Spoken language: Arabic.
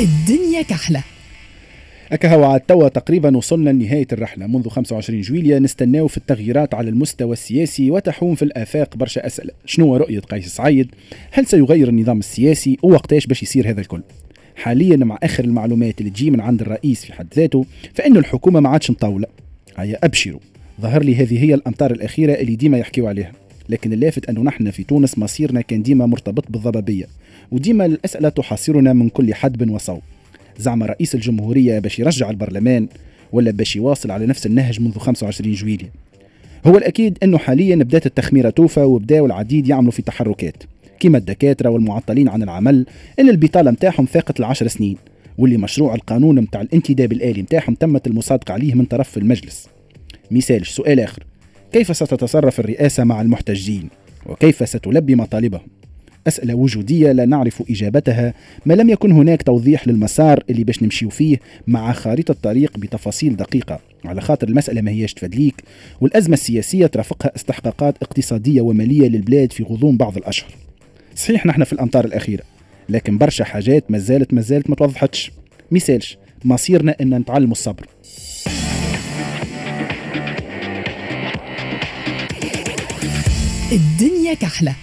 الدنيا كحلة. هكا هو عاد توا تقريبا وصلنا لنهاية الرحلة. منذ 25 جويلية نستناو في التغييرات على المستوى السياسي وتحوم في الآفاق برشا أسئلة. شنو رؤية قيس سعيد؟ هل سيغير النظام السياسي؟ ووقتاش باش يصير هذا الكل؟ حاليا مع آخر المعلومات اللي تجي من عند الرئيس في حد ذاته فإن الحكومة ما عادش مطولة هيا أبشروا. ظهر لي هذه هي الأمطار الأخيرة اللي ديما يحكيو عليها. لكن اللافت أنه نحن في تونس مصيرنا كان ديما مرتبط بالضبابية وديما الأسئلة تحاصرنا من كل حدب وصوب. زعم رئيس الجمهورية باش يرجع البرلمان ولا باش يواصل على نفس النهج منذ 25 جويلية هو الأكيد أنه حاليا بدأت التخميرة توفى وبداوا العديد يعملوا في تحركات كما الدكاترة والمعطلين عن العمل اللي البطالة متاعهم فاقت العشر سنين واللي مشروع القانون متاع الانتداب الآلي متاعهم تمت المصادقة عليه من طرف المجلس. مثال سؤال آخر. كيف ستتصرف الرئاسة مع المحتجين؟ وكيف ستلبي مطالبهم؟ أسئلة وجودية لا نعرف إجابتها ما لم يكن هناك توضيح للمسار اللي باش نمشيو فيه مع خارطة الطريق بتفاصيل دقيقة. على خاطر المسألة ما هيش تفدليك والأزمة السياسية ترافقها استحقاقات اقتصادية ومالية للبلاد في غضون بعض الأشهر. صحيح نحن في الأمطار الأخيرة لكن برشا حاجات ما زالت ما توضحتش. مثالش مصيرنا أن نتعلم الصبر. الدنيا كحلة.